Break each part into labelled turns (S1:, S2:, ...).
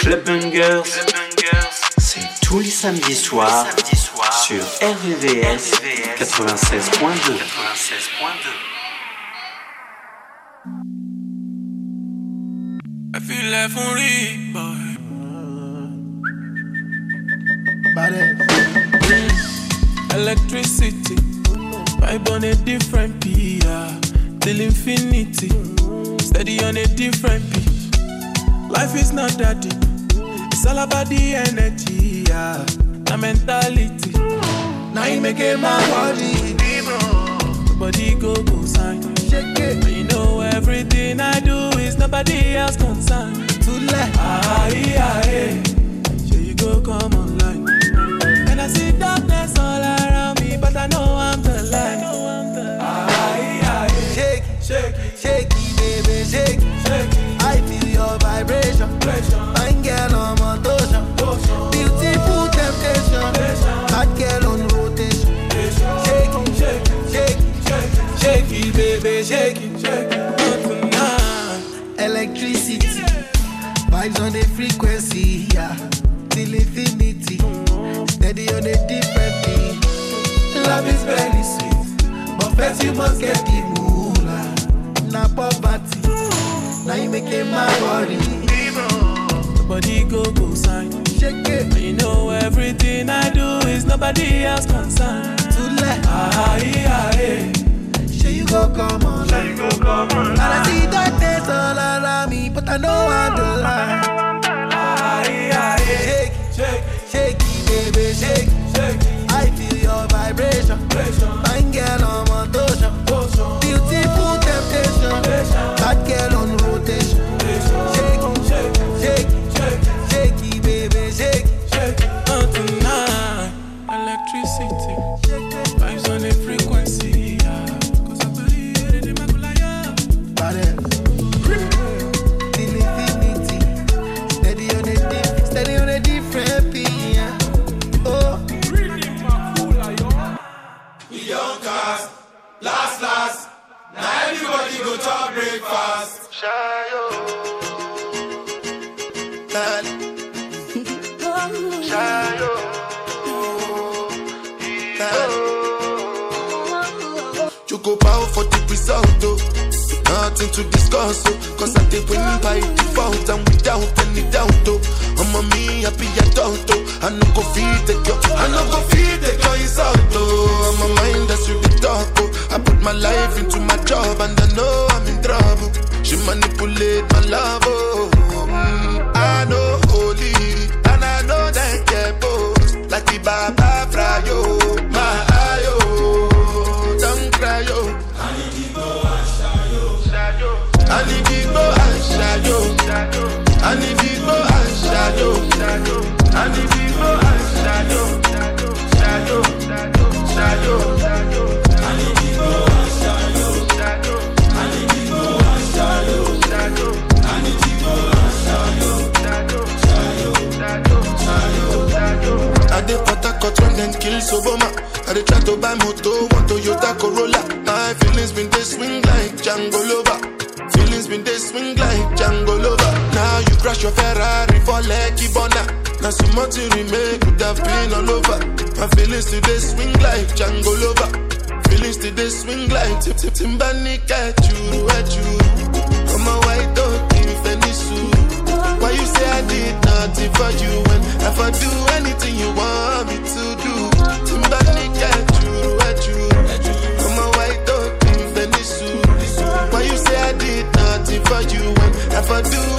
S1: Club Bungers, c'est tous les samedis soirs sur RVVS 96.2.
S2: I feel like on boy. Electricity, vibe on a different. Till infinity, steady on a different P. Life is not that deep. It's all about the energy, yeah. The mentality. Now you make it my body. Nobody go go sign. And you know everything I do is nobody else concerned. To let ah yeah, yeah. Sure you go come online. And I see darkness all around me, but I know I'm the light.
S3: Shake it, shake it, baby, shake it.
S2: Shake it.
S3: I feel your vibration. Fine girl on motion. Beautiful temptation. Hot girl on rotation. Shake it, shake it, shake it,
S2: Shake it, baby, shake it, shake it.
S3: Electricity. Vibes on the frequency, yeah. Till infinity. Steady on a different beat. Love is very sweet. But first you must get moolah. Na poverty. Now you making my body.
S2: Nobody go go sign.
S3: Shake it.
S2: You know everything I do is nobody else concerned.
S3: To let.
S2: Ah yeah, yeah.
S3: Sure you go come on. Sure you go come on. And I see darkness all around me, but I know I'm the light.
S2: Ah yeah, yeah.
S3: Shake
S2: Shake
S3: shake baby, shake
S4: like Django Lover. Now you crash your Ferrari for Lekki Bona. Now so much you remake could have been all over. My feelings today swing like Django Lover. Feelings today swing like Tip Tip Timbani at you, at you. Come on, white dog, give any suit. Why you say I did nothing for you when if I do anything you want me to I do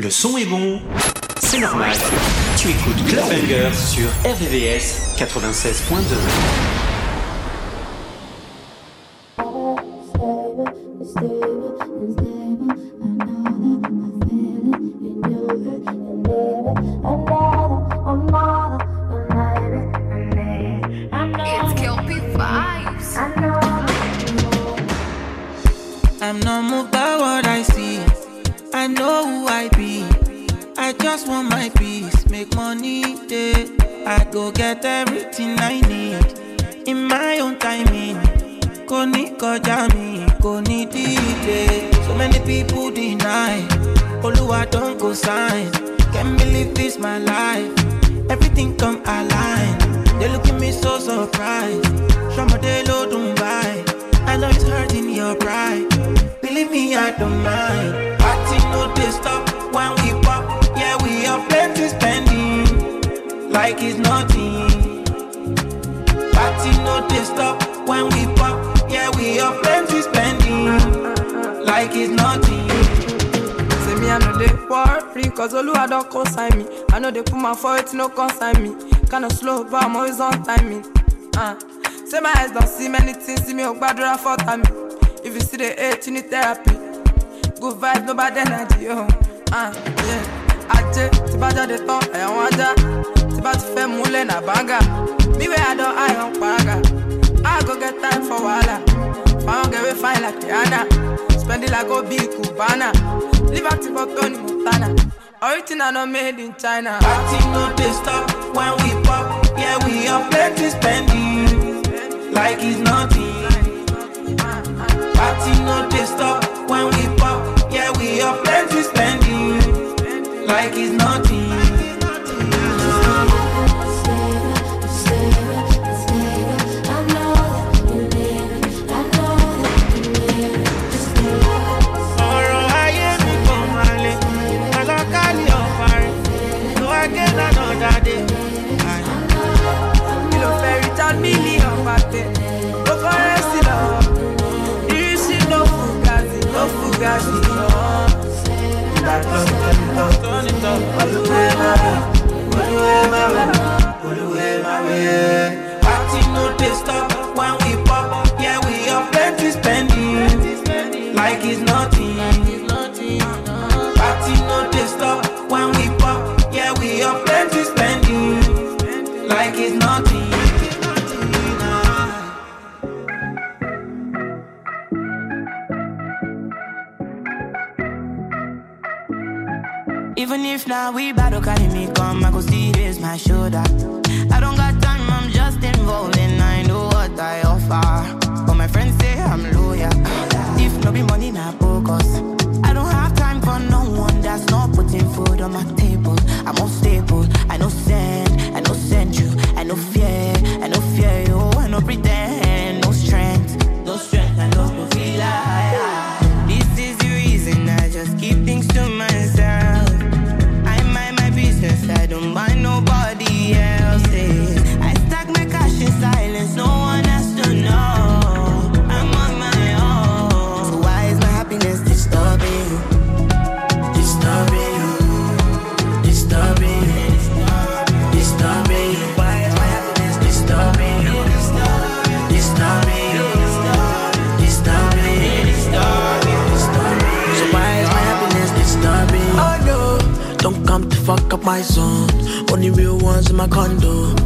S5: le son est bon, c'est normal. Tu écoutes Clubhanger sur RVVS 96.2.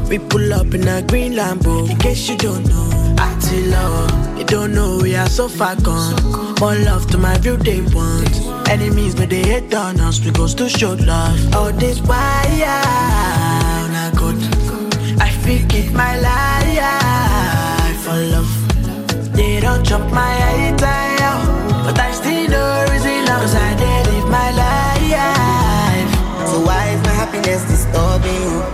S6: We
S7: pull up in a green Lambo, in case you don't know. I love. you don't know we are so far gone. More love to my view they want. Enemies, but they hate on us because to show love. All this wire, oh, not good. I feel it my life for love. They don't chop my head out, but I still know reason love. Cause I did live my life.
S8: So why is my happiness disturbing you?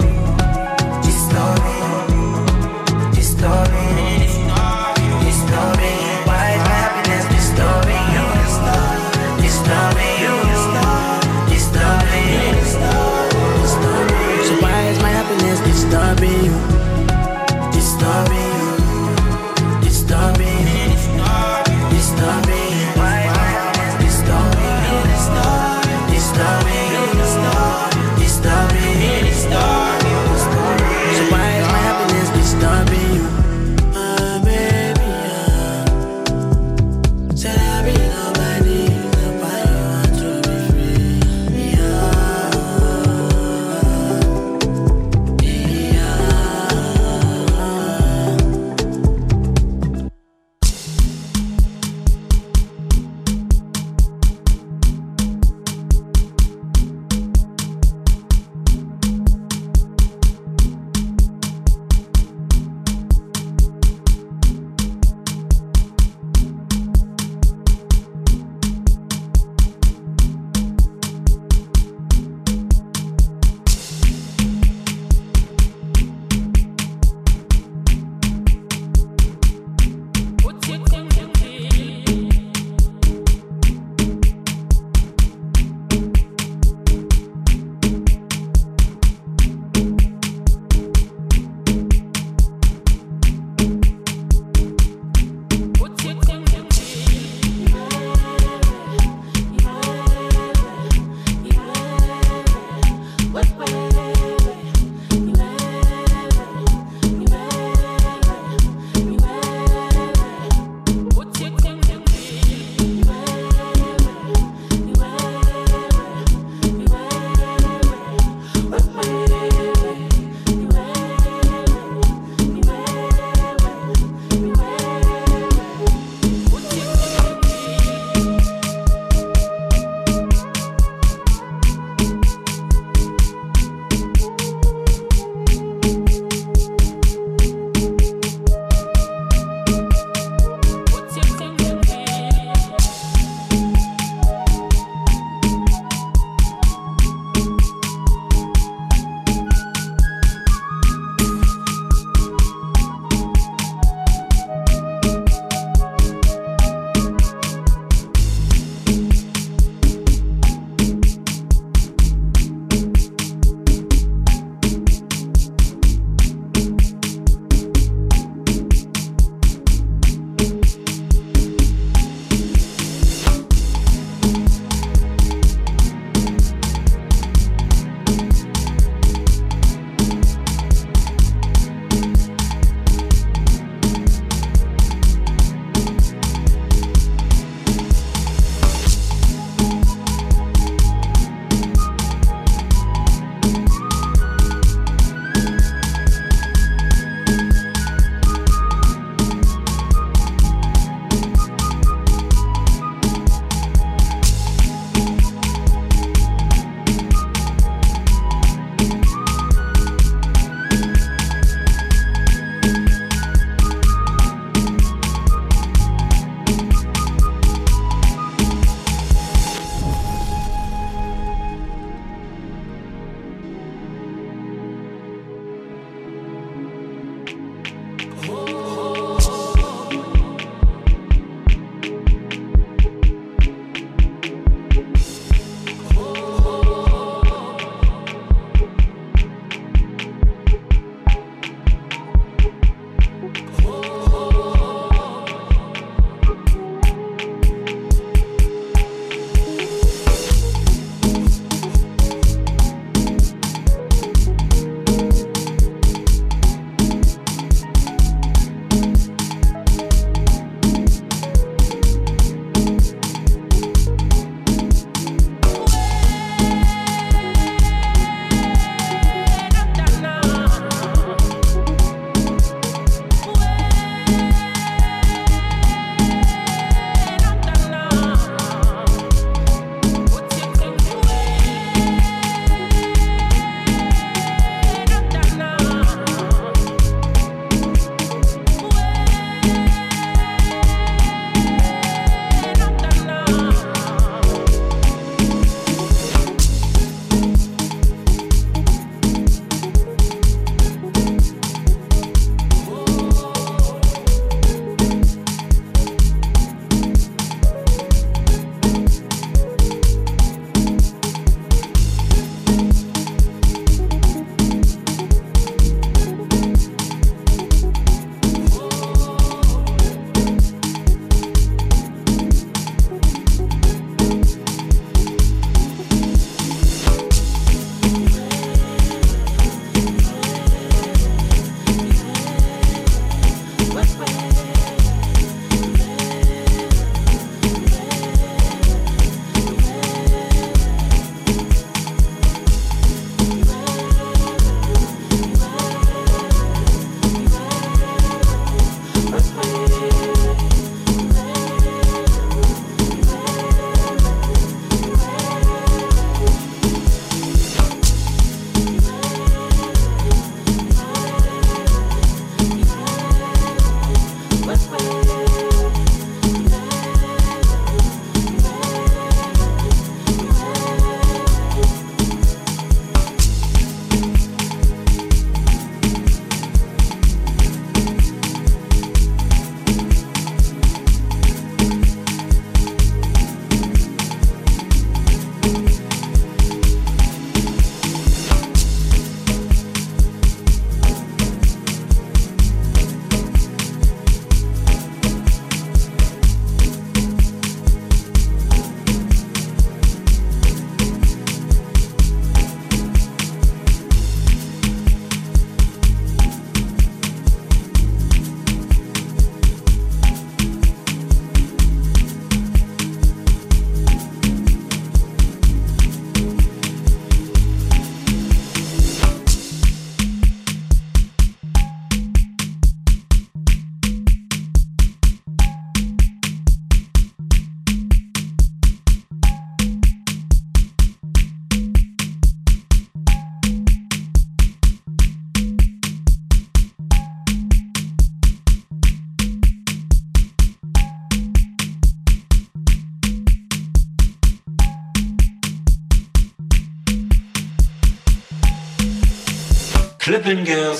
S2: Club Bangers,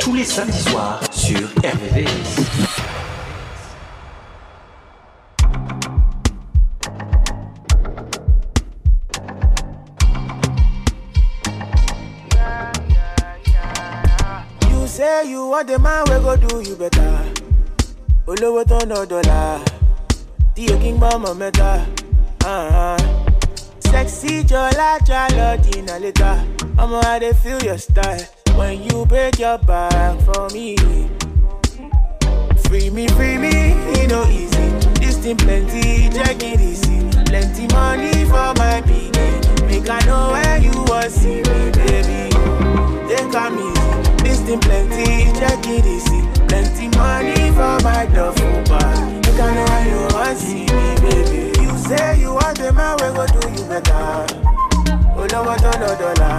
S2: tous les samedis soirs sur RVVS.
S9: You say you want the man we go do you better. Olówó tó ná dọ́là, tí o kí ń gbọ́ mọ̀ mẹ́ta. Uh-huh. Sexy jọlá jálọ dínà létà. Ọmọ I dey feel your style when you break your back for me. Free me, free me, e no easy. This thing plenty, check it easy. Plenty money for my pikin. Make I know where you wan see me, baby. Take am easy. This thing plenty, check it easy. Plenty money for my duffel oh, bag. Make I know where you wan see me, baby. You say you want the man we go do you better. Olówó tó lọ dọ́là,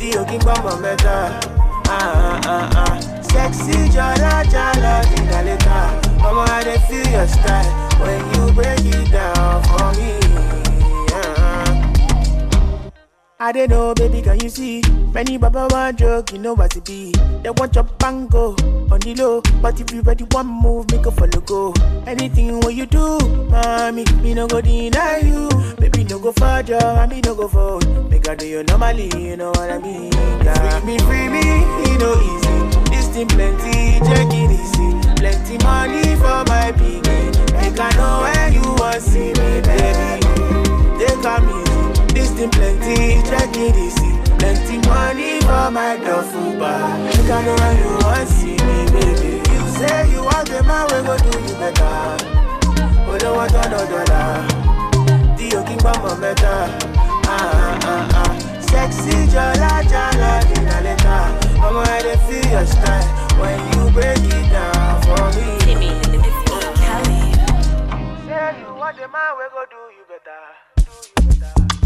S9: tí o kí ń gbọ́ mọ̀ mẹ́ta. Ah, ah, ah. Sexy jọlá jálọ dìgbà létà. Ọmọ dey feel your style when you break it down for me. I don't know, baby, can you see? Many baba want joke, you know what it be. They want your bango on the low, but if you ready one move, make a follow go. Anything what you do, mommy, me no go deny you. Baby, no go for job, and me no go for Make I do you normally, you know what I mean? Yeah. Free me, free me, it no easy. This thing plenty, check it easy. Plenty money for my piggy. Make I know where you want see me, baby. Take a easy. This thing plenty, check it easy. Plenty money for my duffel bag. I know you want see me, baby. You say you want the man, we go do you better. Olówó tó ná dọ́là, tí o kí ń gbọ́ mọ̀ mẹ́ta. Ah, ah, ah. Sexy jọlá jálọ dìgbà létà. Ọmọ I dey feel your style when you break it down for me. Say you want the man, we go do you better.
S10: Don't mess this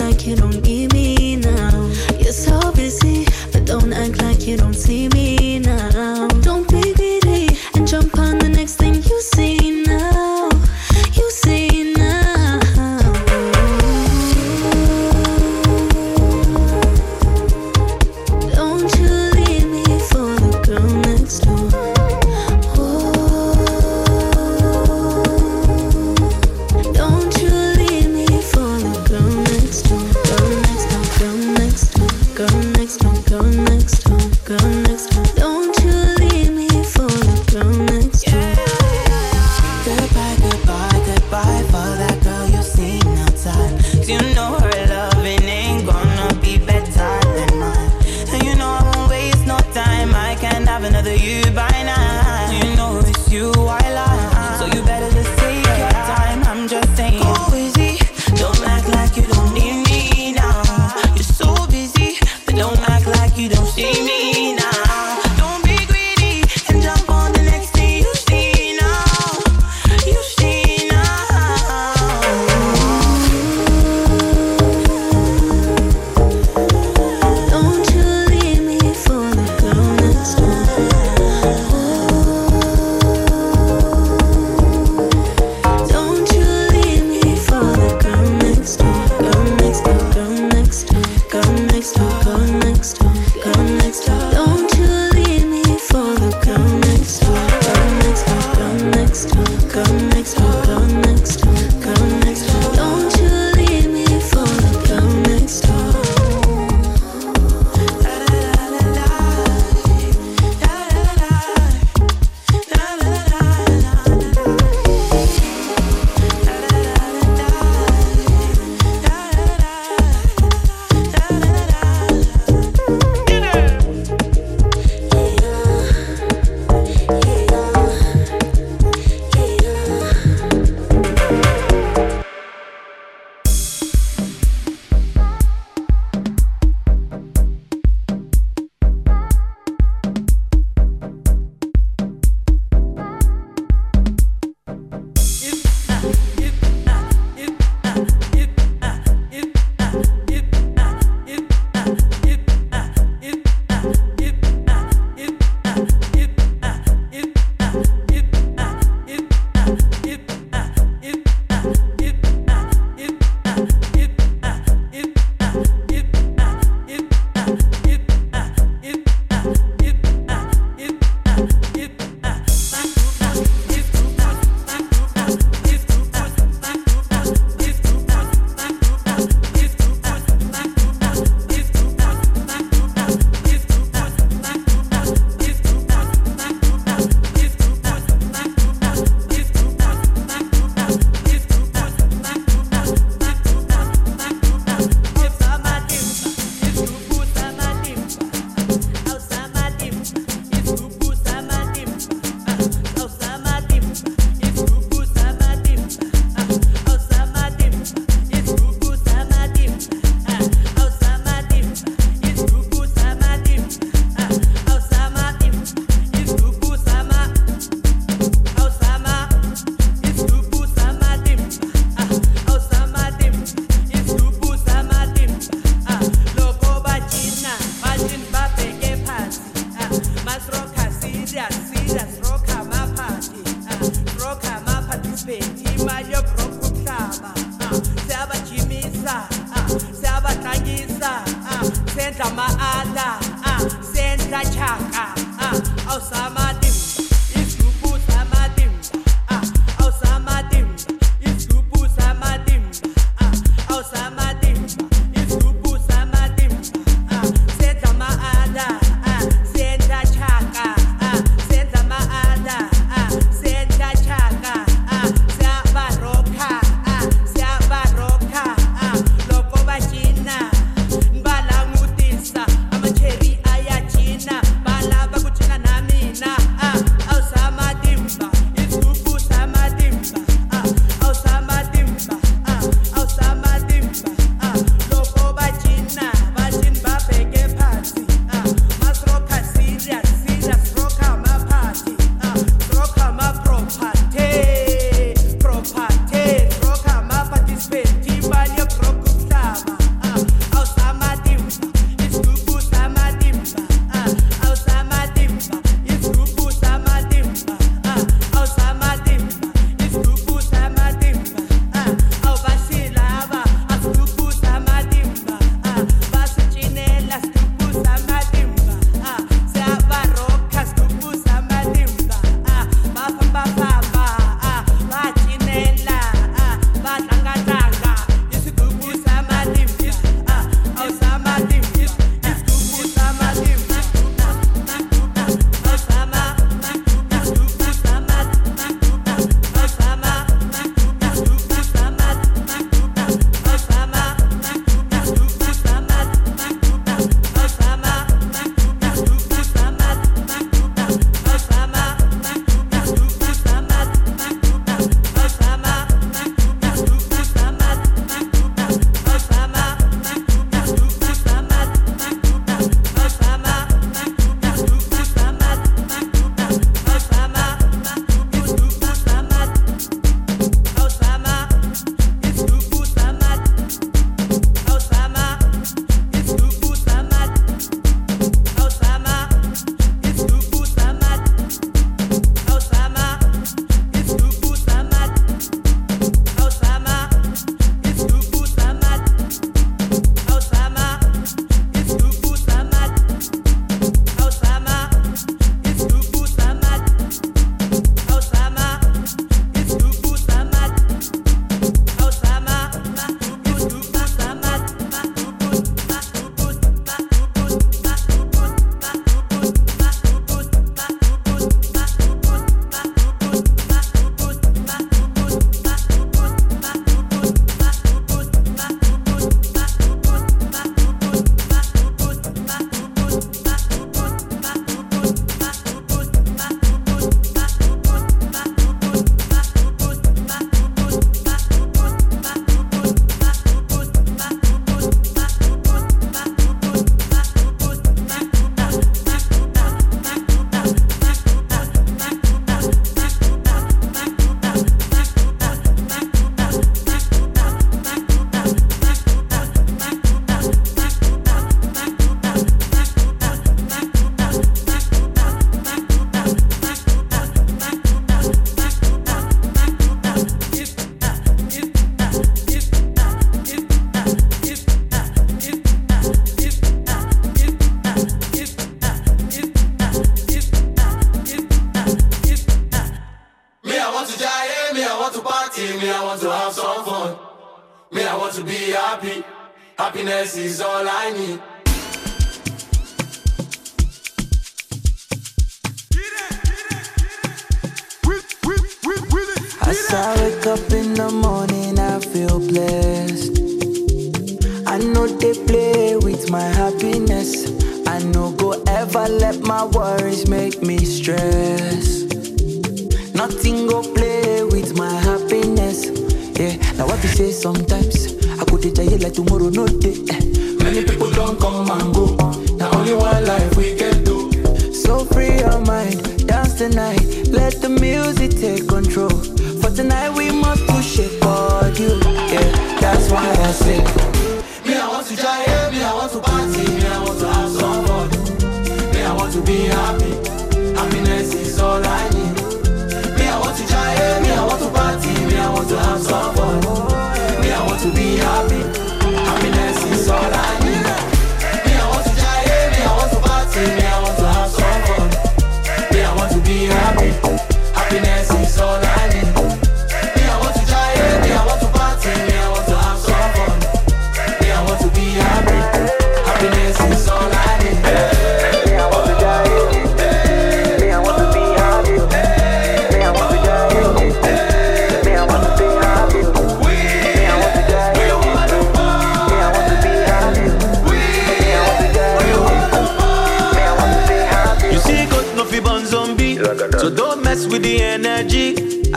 S11: like you don't give
S5: me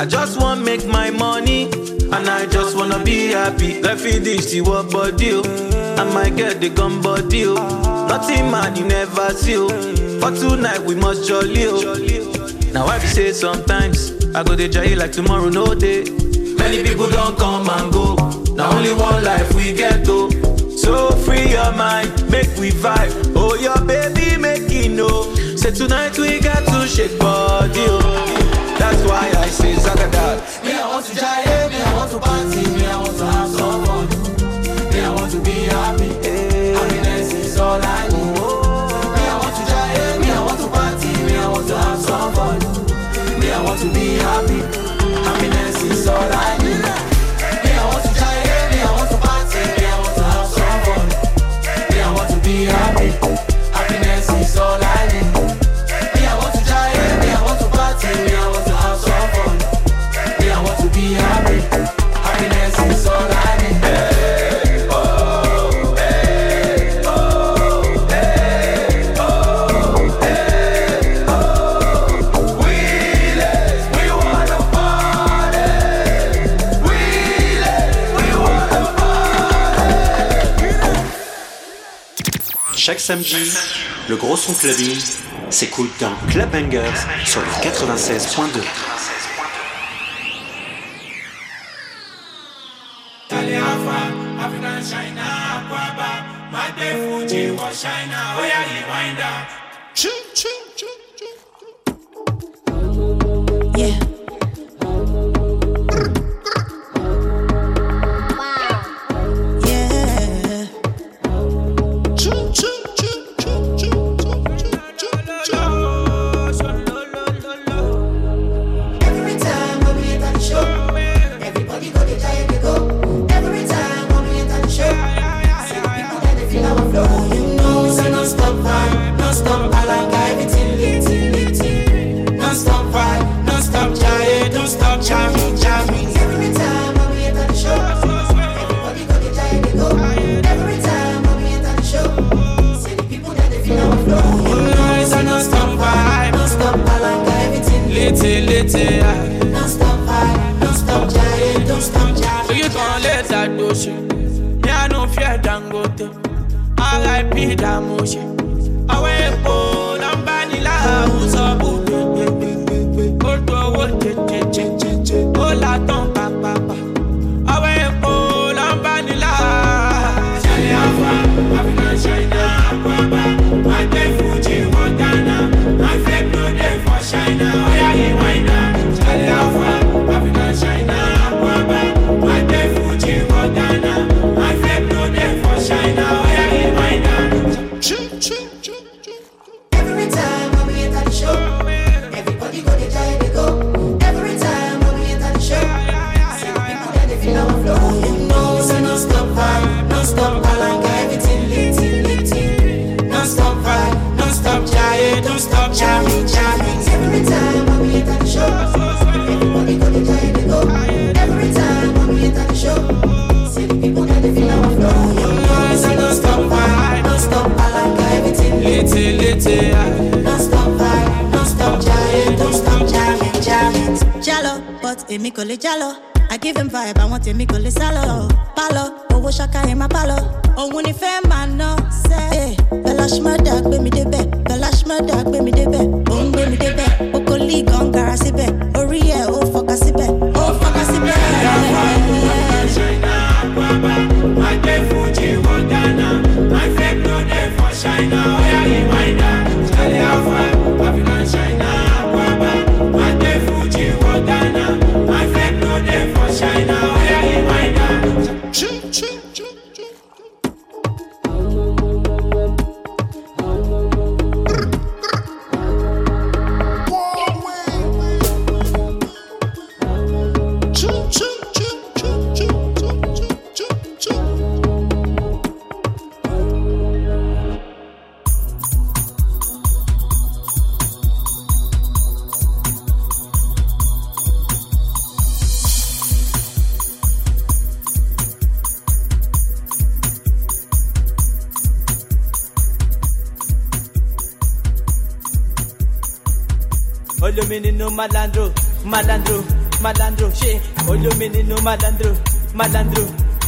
S5: I
S10: just want make my money, and I just wanna be happy. Let me this see what body, I might get the gun deal. Nothing man you never see. Oh. For tonight we must jolly. Oh. Now I say sometimes I go to jail like tomorrow no day.
S5: Many people don't come and go. Now only one life we get though.
S10: So free your mind, make we vibe. Oh your baby make it know. Say tonight we got to shake body. Oh. That's why I say Zagadat.
S5: Me, I want to jive, me, I want to party, me, I want to have some fun. Me, I want to be happy. Happiness is all I need. Me, I want to jive, me, I want to party, me, I want to have some fun. Me, I want to be happy. Happiness is all I need.
S2: samedi, le gros son clubbing s'écoute dans Clubbangers sur le 96.2.
S12: te
S8: mi kò lè já lọ. I give him vibe, àwọn tèmi kò lè sá lọ. Pálọ̀, Oh, ṣaka yẹn máa pálọ̀. Òun ni fẹ́ máa ná sẹ́. Bẹ́láṣmọ́dà gbé mi débẹ̀, Bẹ́láṣmọ́dà gbé mi débẹ̀, òun gbé mi débẹ̀, okòólì gan gara síbẹ̀.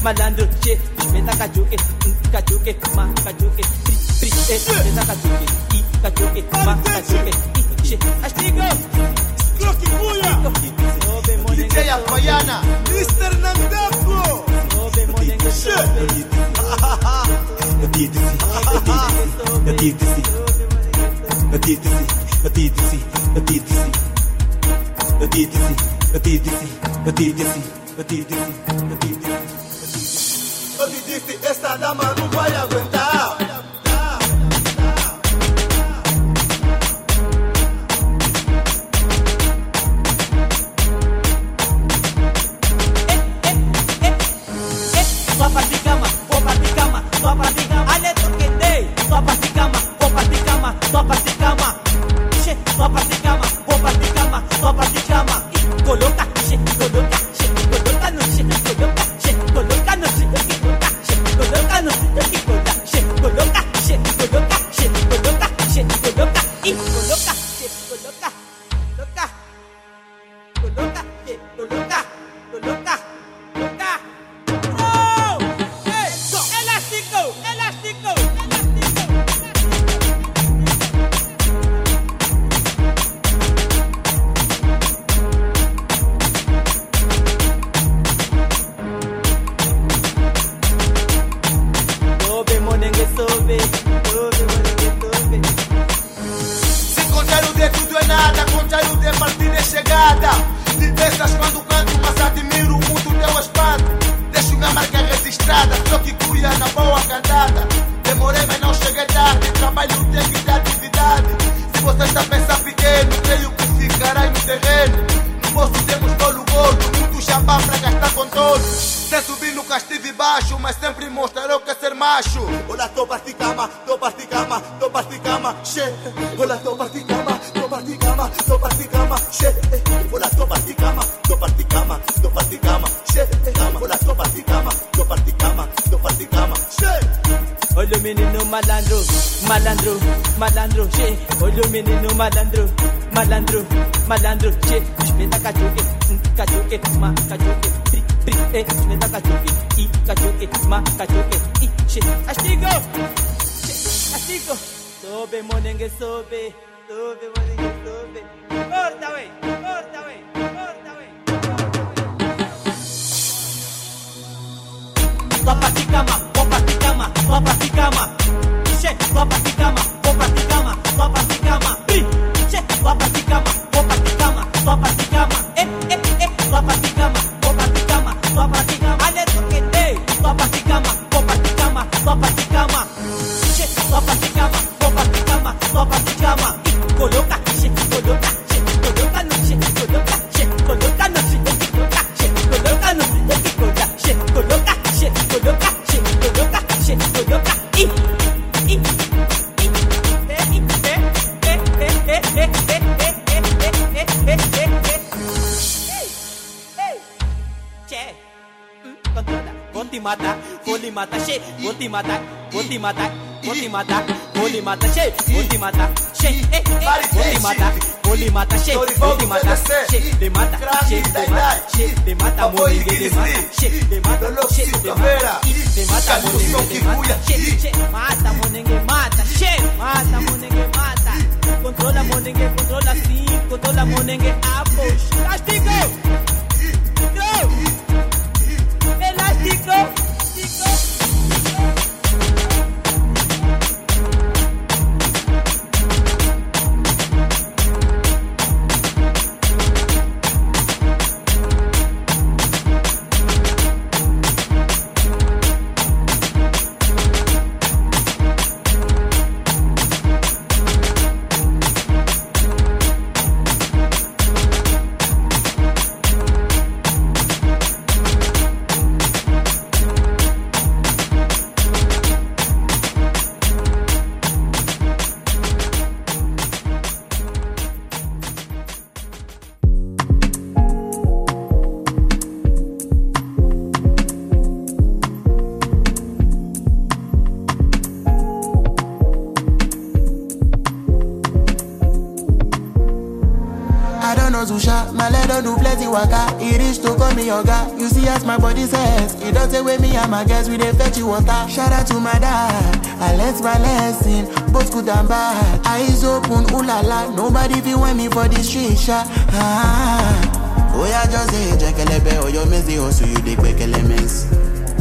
S13: malandro che me meta kajuke kajuke ma kajuke tri tri eh meta kajuke i kajuke ma kajuke che astigo
S14: Kroki Buya DJ Alpayana Mr. Nandapo Shit City, esta dama no vai aguentar.
S13: menino malandro, malandro, malandro, che. Olha o menino malandro, malandro, malandro, che. Espeta cachuque, cachuque, ma cachuque, pri, pri, eh. Espeta cachuque, i cachuque, ma cachuque, i, che. Astigo, che, astigo. Sobe, monengue, sobe, sobe, monengue, sobe. Corta, wey, corta, wey, corta, wey. Papacicama. só pra se camar. Piche, só pra se camar, vou pra se camar, só pra se camar. Piche, só pra se camar, vou pra se camar, só pra se mata, che, boti mata, boti mata, boti mata, boti mata, che, boti mata, che, eh, boti mata, boti mata, che, boti mata, che, de mata, che, de mata, che, de mata, mori, de mata, che, de mata, che, de mata, de mata, mori, de mata, che, che, mata, monengue, mata, che, mata, monengue, mata, controla, monengue, controla, sí, controla, monengue, apos, castigo. Elástico.
S15: My guys, we dey fetch you water. Shout out to my dad, I learned my lesson, both good and bad. Eyes open, ooh la la, nobody feel want me for the street, sha. Ah. Oh yeah, just say, jekelebe, or your messy hustle, you dig back elements.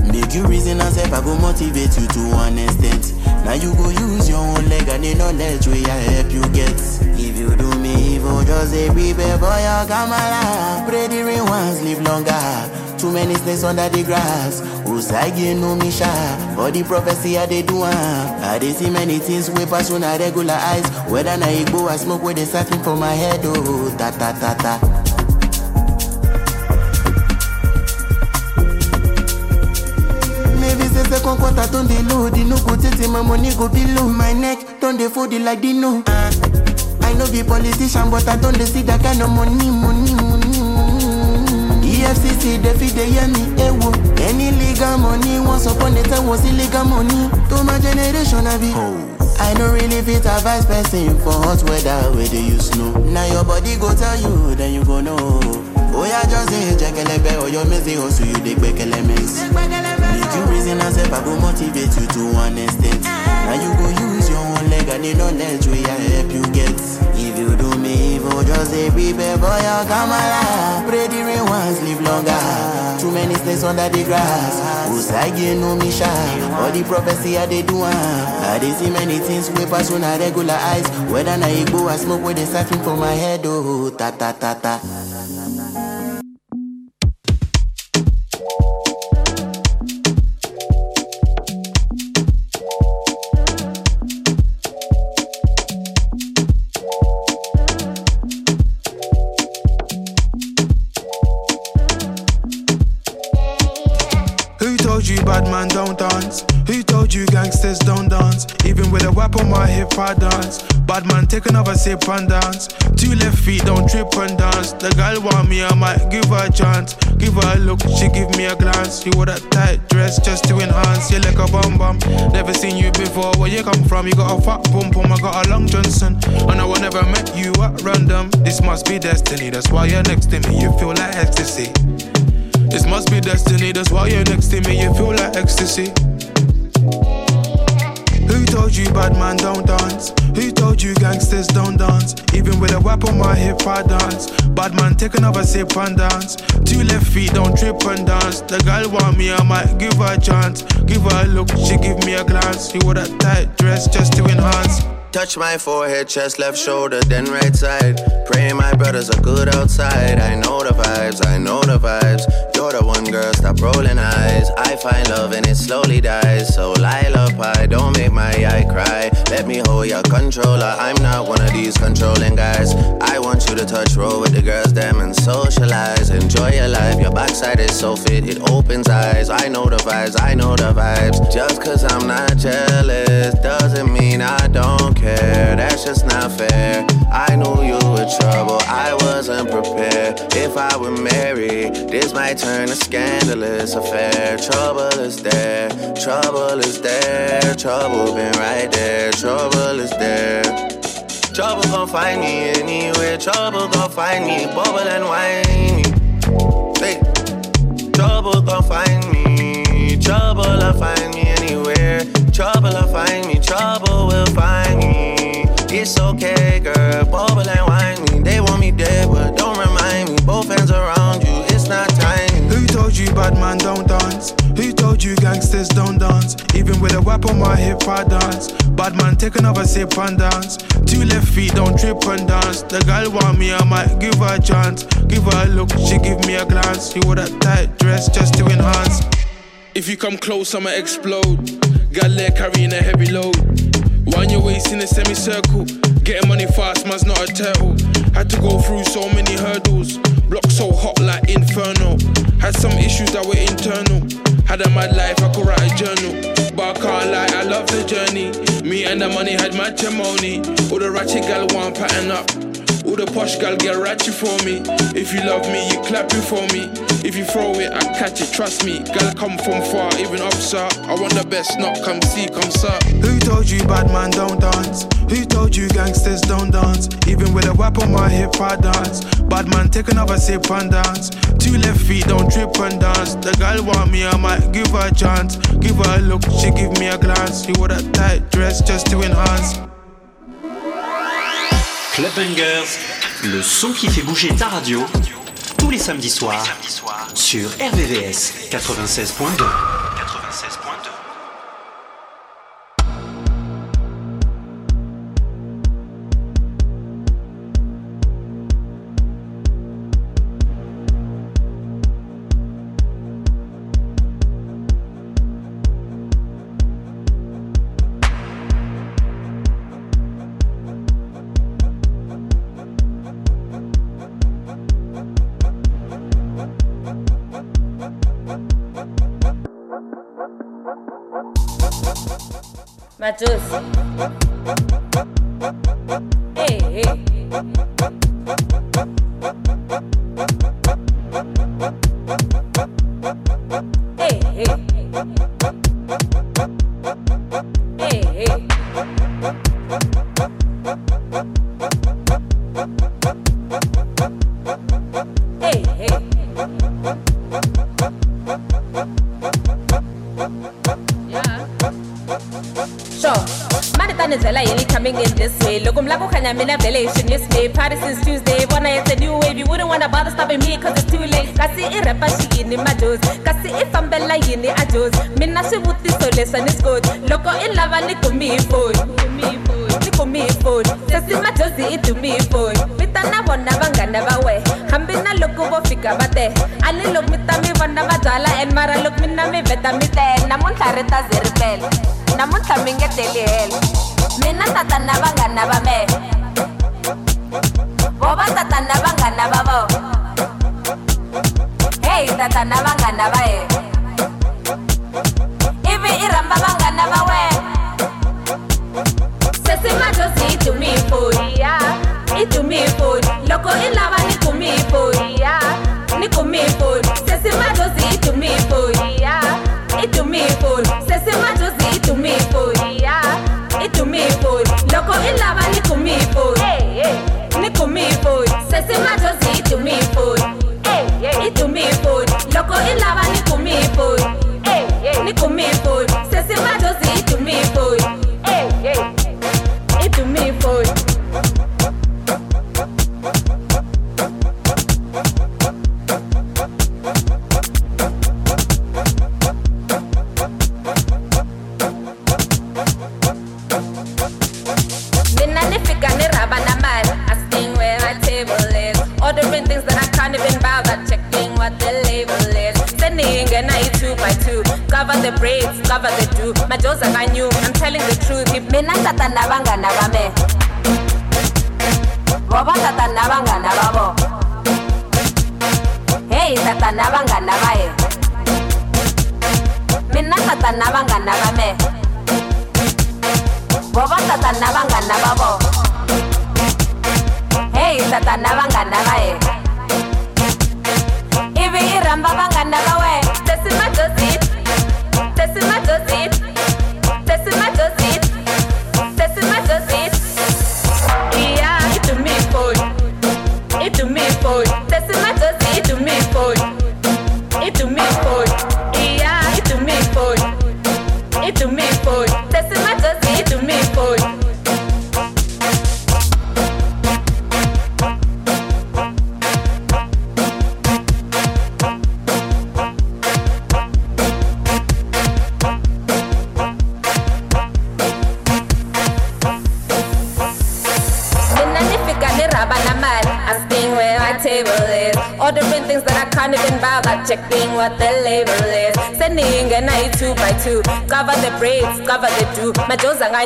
S15: Make you reason and self, I go motivate you to one extent. Now you go use your own leg and the knowledge where I help you get. If you do me evil, just say prepare for your camera. Pray the rain once, live longer. Too many snakes under the grass. Usagi no misha. For the prophecy I they do I they see many things way pass on a regular eyes. Whether na Igbo I smoke where they searching for my head. Oh, ta ta ta ta. second quarter don dey low the no go tey my money go be low my neck don dey fold like dino uh, i no be politician but i don dey see that kind of money money money efcc dey fit dey hear me ewo any legal money once upon a time was illegal money to my generation i be. Oh. I no really fit advise person for hot weather where they use snow. Now your body go tell you, then you go know. Oh yeah, just say jekelebe or your messy hustle you dey gbek elements. Make you reason as if I go motivate you to one extent. Now you go use your own leg and the knowledge where I help you get. If you do evil, just say prepare for your camera. Pray the rain once, live longer. Too many snakes under the grass. Usagi no misha. All the prophecy I they do ah. I they see many things way pass on a regular eyes. Whether na Igbo I smoke where they searching for my head. Oh, ta ta ta ta.
S12: Dance. Bad man, take another sip and dance. Two left feet, don't trip and dance. The girl want me, I might give her a chance. Give her a look, she give me a glance. You wore that tight dress just to enhance. You like a bum bum. Never seen you before. Where you come from? You got a fat pum pum. I got a long Johnson. And I I never met you at random. This must be destiny. That's why you're next to me. You feel like ecstasy. This must be destiny, that's why you're next to me, you feel like ecstasy. Who told you bad man don't dance? Who told you gangsters don't dance? Even with a whip on my hip, I dance. Bad man, take another sip and dance. Two left feet, don't trip and dance. The girl want me, I might give her a chance. Give her a look, she give me a glance. She wore that tight dress just to enhance.
S16: Touch my forehead, chest, left shoulder, then right side. Pray my brothers are good outside. I know the vibes, I know the vibes. You're the one girl, stop rolling eyes. I find love and it slowly dies. So Lila Pie, don't make my eye cry. Let me hold your controller. I'm not one of these controlling guys. I want you to touch roll with the girls, them and socialize. Enjoy your life, your backside is so fit, it opens eyes. I know the vibes, I know the vibes. Just cause I'm not jealous doesn't mean I don't care. That's just not fair. I knew you were trouble, I wasn't prepared. If I were married, this might turn a scandalous affair. Trouble is there, trouble is there, trouble been right there, trouble is there. Trouble gon' find me anywhere. Trouble gon' find me, bubble and whiny. Hey, trouble gon' find me. Trouble'll find me anywhere. Trouble'll find me. Trouble will find me. It's okay, girl. Bubble and whine me. They want me dead, but don't remind me. Both hands around
S12: told you bad man don't dance? Who told you gangsters don't dance? Even with a whip on my hip, I dance. Bad man, take another sip and dance. Two left feet, don't trip and dance. The girl want me, I might give her a chance. Give her a look, she give me a glance. She wore that tight dress just to enhance.
S17: If you come close, I'ma explode. Got leg carrying a heavy load. Wind your waist in a semicircle. Getting money fast, man's not a turtle. Had to go through so many hurdles. Block so hot like inferno. Had some issues that were internal. Had a mad life, I could write a journal. But I can't lie, I love the journey. Me and the money had matrimony. All the ratchet gal want pattern up. All the posh gal get ratchet for me. If you love me, you clap it for me. If you throw it, I catch it, trust me. Gal come from far, even up, sir. I want the best, not come see, come sir.
S12: Who told you bad man don't dance? Who told you gangsters don't dance? Even with a whip on my hip, I dance. Bad man, take another sip and dance. Two left feet, don't trip and dance. The girl want me, I might give her a chance. Give her a look, she give me a glance. You wore that tight dress just to enhance.
S2: Club Bangers, le son qui fait bouger ta radio, tous les samedis soirs, sur RVVS 96.2.
S18: food. Sasi my josie it to me food. Mitana wana bangana bawe. Hambina loco bo fika bate. Ali look mitami wana bajala and mara look minna me beta mite. Namun tareta zirbel. namuntlha mi nge teli helo mina tata na vanghana va me vo va tata na vanghana va vo heyi tata na vanghana va ye nitumipoli loko i lava ni kumipoli ni kumipoli sesimadozi i tumipoli i tumipoli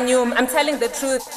S18: I'm telling the truth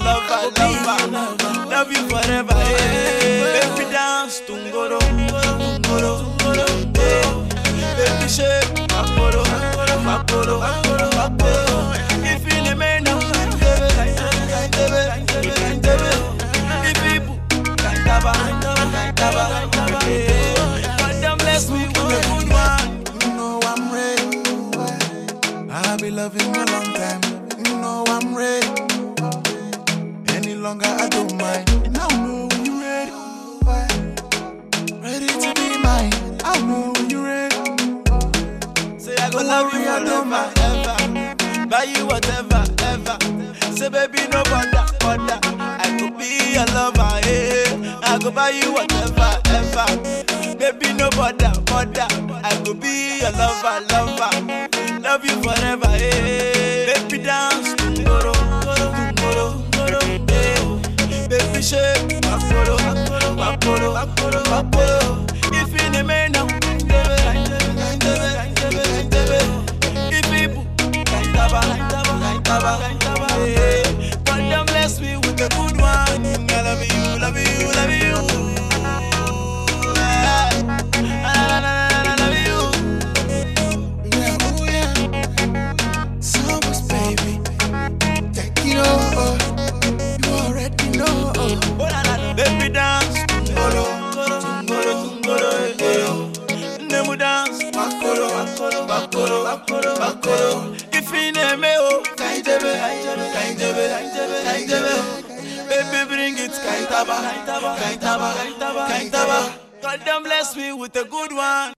S10: could be your